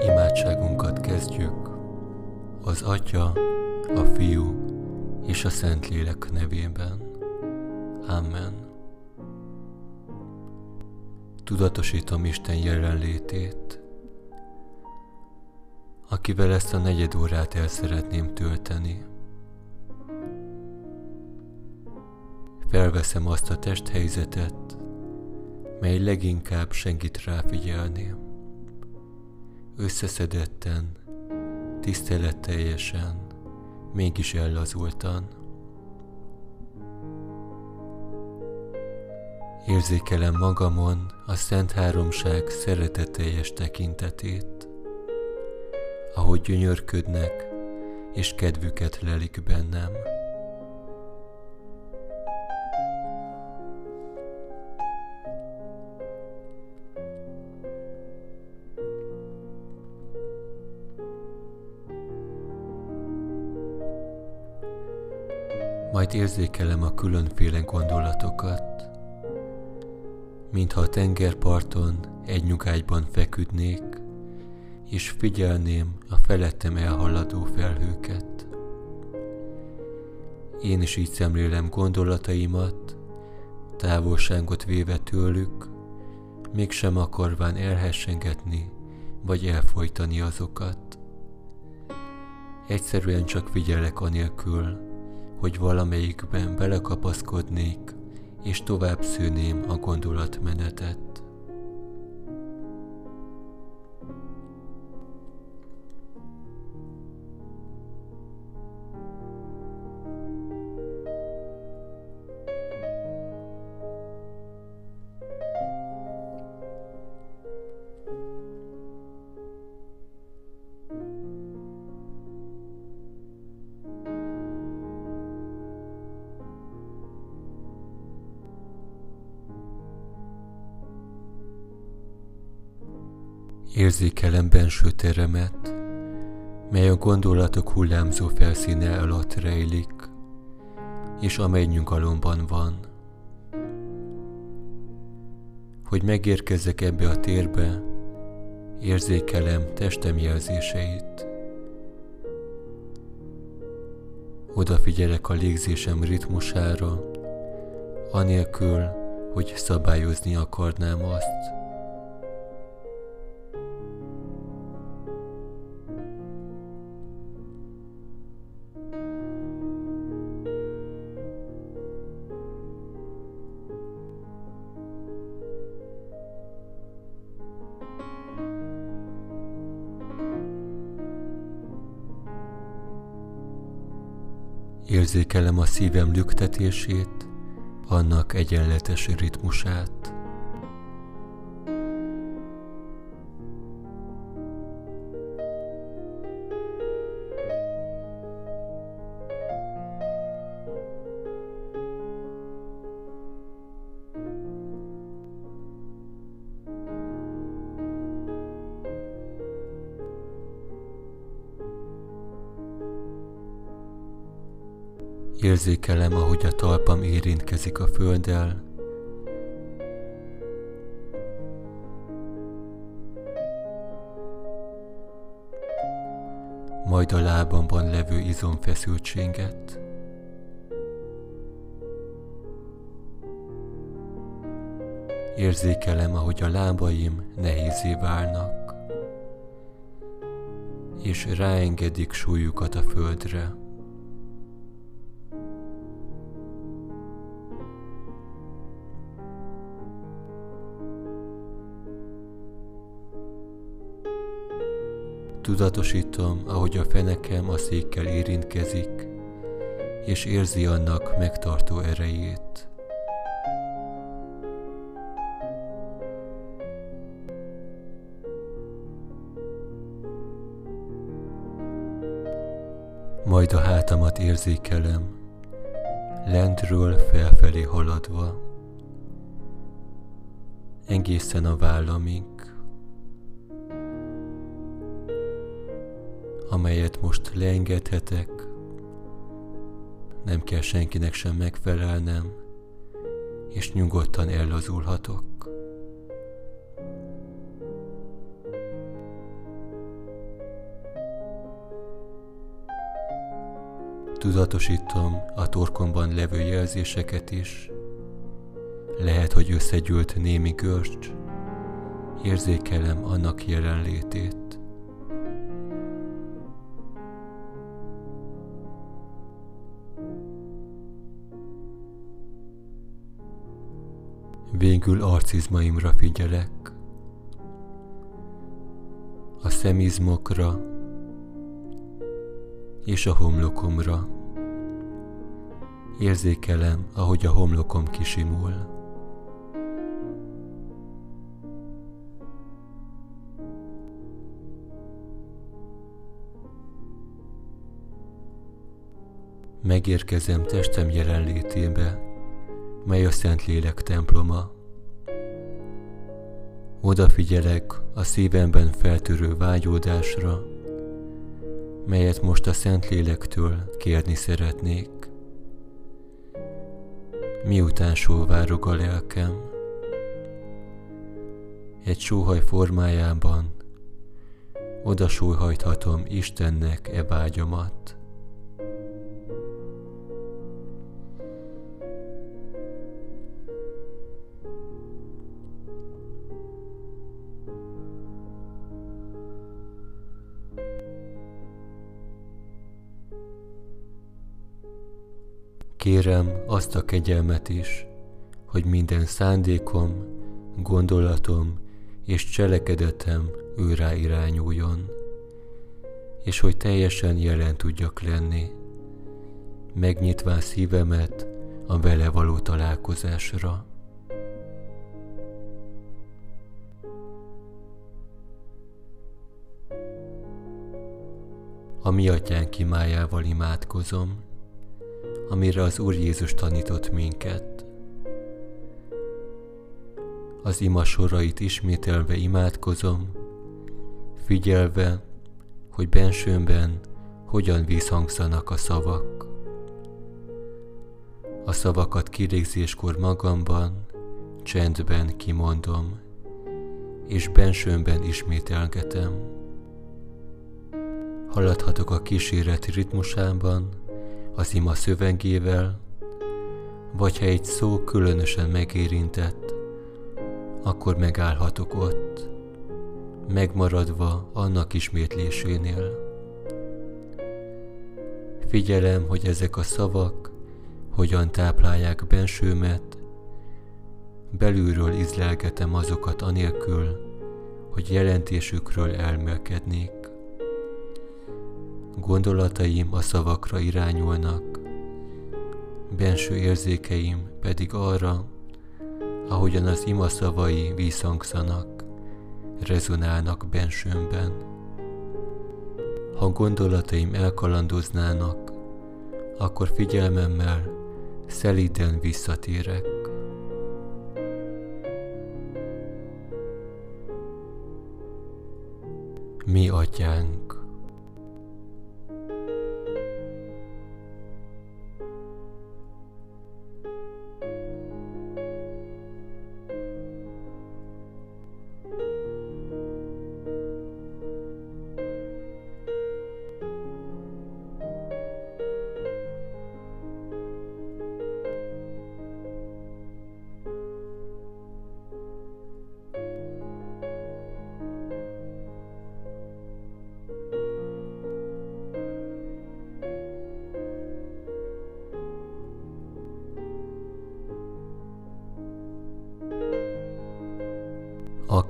Imádságunkat kezdjük az Atya, a Fiú és a Szentlélek nevében. Amen. Tudatosítom Isten jelenlétét, akivel ezt a negyed órát el szeretném tölteni. Felveszem azt a testhelyzetet, mely leginkább segít ráfigyelni. Összeszedetten, tiszteletteljesen, mégis ellazultan. Érzékelem magamon a Szent Háromság szeretetteljes tekintetét, ahogy gyönyörködnek és kedvüket lelik bennem. Majd érzékelem a különféle gondolatokat, mintha a tengerparton egy nyugágyban feküdnék, és figyelném a felettem elhaladó felhőket. Én is így szemlélem gondolataimat, távolságot véve tőlük, mégsem akarván elhessengetni vagy elfolytani azokat. Egyszerűen csak figyelek anélkül, hogy valamelyikben belekapaszkodnék, és tovább szűném a gondolatmenetet. Érzékelem benső teremet, mely a gondolatok hullámzó felszíne alatt rejlik, és amely nyugalomban van. Hogy megérkezzek ebbe a térbe, érzékelem testem jelzéseit. Odafigyelek a légzésem ritmusára, anélkül, hogy szabályozni akarnám azt. Érzékelem a szívem lüktetését, annak egyenletes ritmusát. Érzékelem, ahogy a talpam érintkezik a földdel, majd a lábamban levő izomfeszültséget. Érzékelem, ahogy a lábaim nehézé válnak, és ráengedik súlyukat a földre. Tudatosítom, ahogy a fenekem a székkel érintkezik, és érzi annak megtartó erejét. Majd a hátamat érzékelem, lentről felfelé haladva, egészen a vállamig. Amelyet most leengedhetek, nem kell senkinek sem megfelelnem, és nyugodtan ellazulhatok. Tudatosítom a torkomban levő jelzéseket is. Lehet, hogy összegyűlt némi görcs. Érzékelem annak jelenlétét. Végül arcizmaimra figyelek, a szemizmokra és a homlokomra. Érzékelem, ahogy a homlokom kisimul. Megérkezem testem jelenlétébe, mely a Szentlélek temploma. Odafigyelek a szívemben feltörő vágyódásra, melyet most a Szentlélektől kérni szeretnék. Miután sóvárog a lelkem, egy sóhaj formájában oda sóhajthatom Istennek e vágyamat. Kérem azt a kegyelmet is, hogy minden szándékom, gondolatom és cselekedetem őrá irányuljon, és hogy teljesen jelen tudjak lenni, megnyitván szívemet a vele való találkozásra. A mi atyánk imájával imádkozom, amire az Úr Jézus tanított minket. Az ima sorait ismételve imádkozom, figyelve, hogy bensőmben hogyan visszhangzanak a szavak. A szavakat kirégzéskor magamban, csendben kimondom, és bensőmben ismételgetem. Haladhatok a kíséret ritmusában, az ima szövegével, vagy ha egy szó különösen megérintett, akkor megállhatok ott, megmaradva annak ismétlésénél. Figyelem, hogy ezek a szavak hogyan táplálják bensőmet, belülről izlelgetem azokat anélkül, hogy jelentésükről elmélkednék. Gondolataim a szavakra irányulnak, benső érzékeim pedig arra, ahogyan az ima szavai vízhangszanak, rezonálnak bensőmben. Ha gondolataim elkalandoznának, akkor figyelmemmel szelíden visszatérek. Mi atyánk,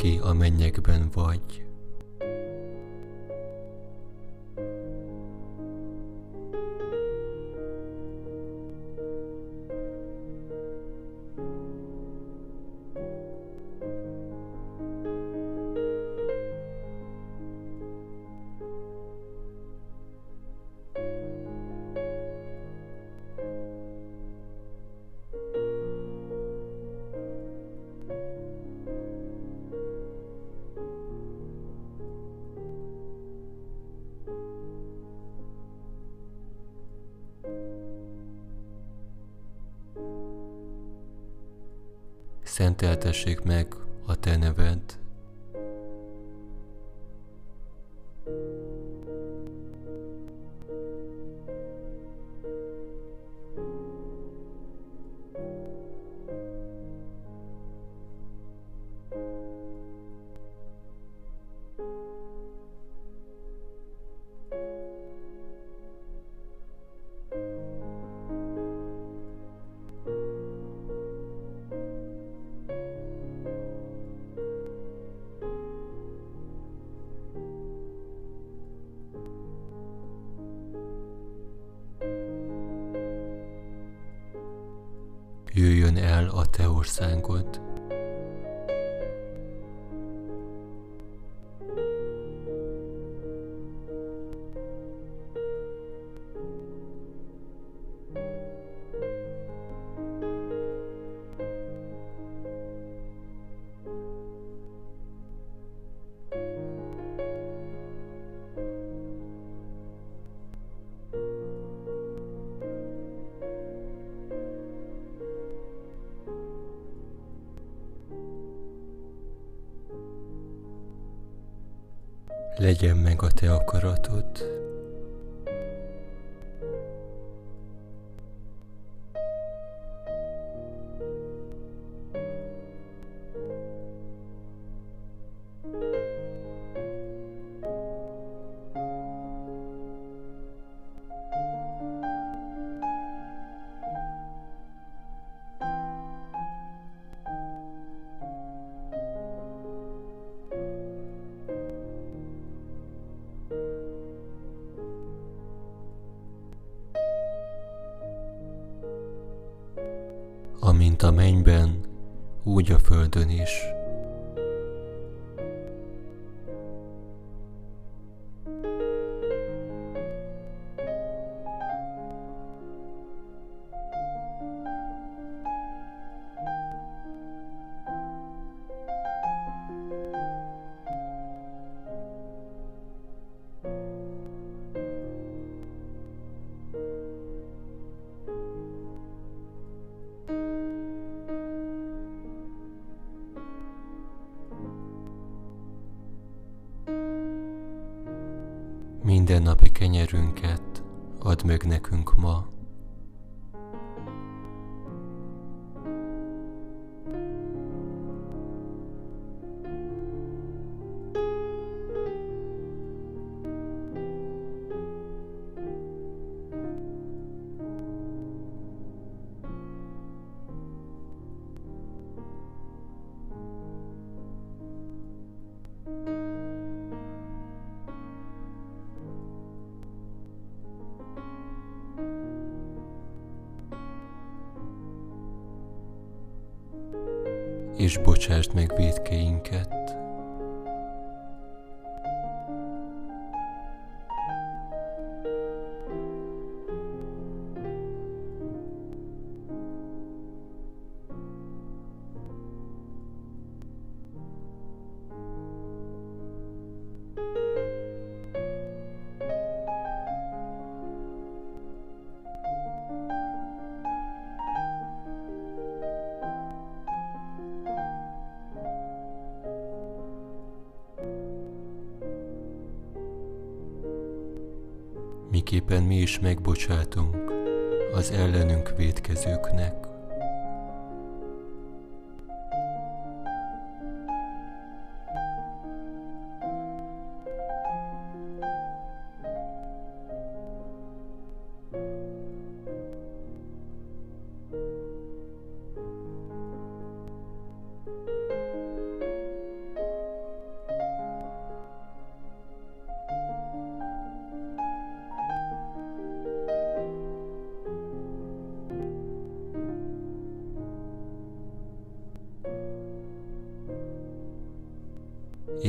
aki a mennyekben vagy. Szenteltessék meg a te neved. Jöjjön el a te országod. Legyen meg a te akaratod. Amint a mennyben, úgy a földön is. Kenyerünket add meg nekünk ma, és bocsásd meg védkeinket. Miképpen mi is megbocsátunk az ellenünk védkezőknek.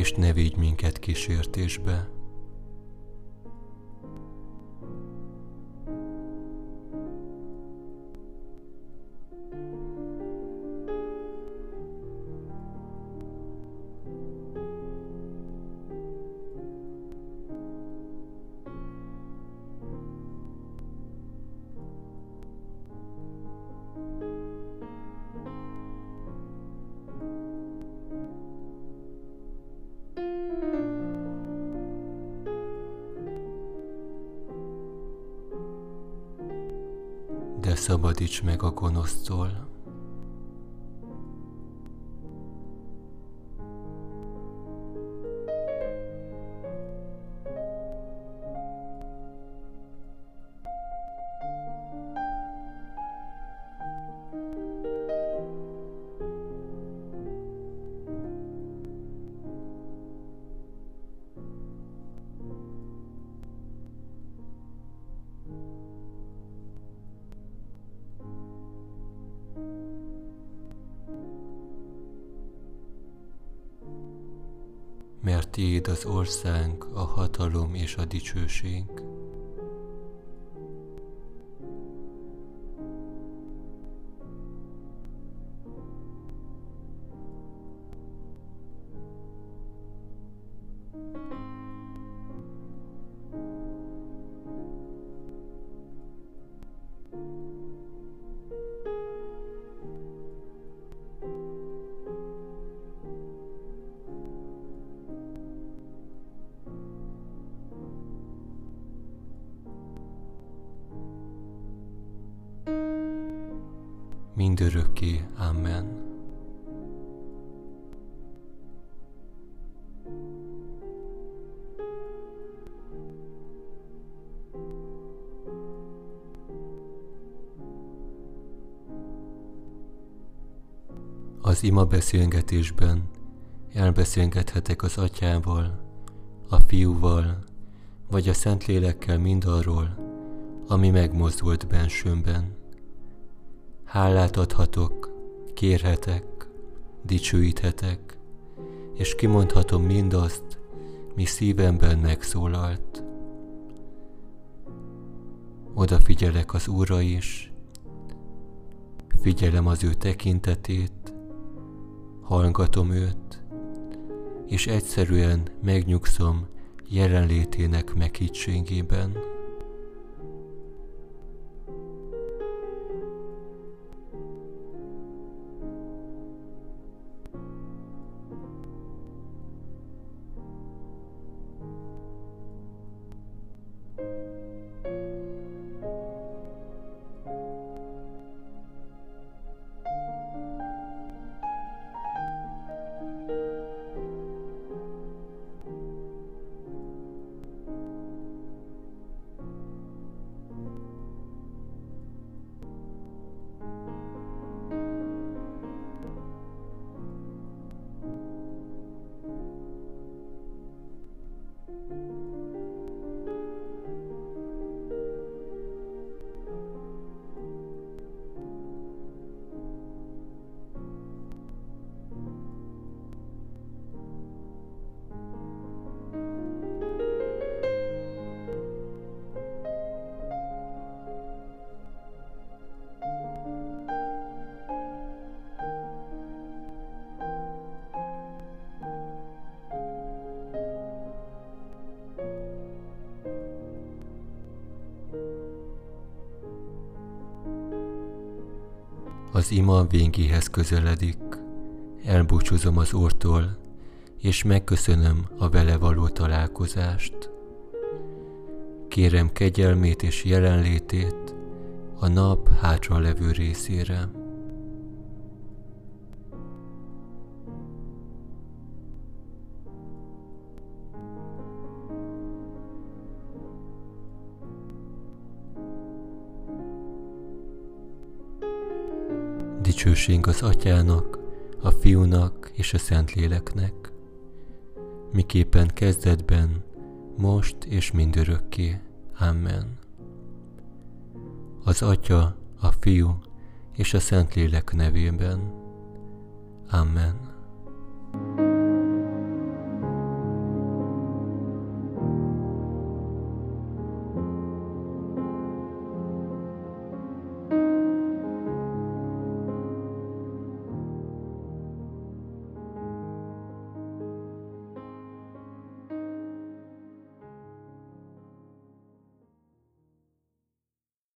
És ne vigy minket kísértésbe. Szabadíts meg a gonosztól. Mert tiéd az ország, a hatalom és a dicsőség. Mindörökké. Amen. Az ima beszélgetésben elbeszélgethetek az atyával, a fiúval, vagy a Szentlélekkel mindarról, ami megmozdult bensőmben. Hálát adhatok, kérhetek, dicsőíthetek, és kimondhatom mindazt, mi szívemben megszólalt. Odafigyelek az Úrra is, figyelem az ő tekintetét, hallgatom őt, és egyszerűen megnyugszom jelenlétének meghittségében. Az ima végéhez közeledik, elbúcsúzom az Úrtól, és megköszönöm a vele való találkozást. Kérem kegyelmét és jelenlétét a nap hátra levő részére. Dicsőség az Atyának, a Fiúnak és a Szentléleknek, miképpen kezdetben, most és mindörökké. Amen. Az Atya, a Fiú és a Szentlélek nevében. Amen.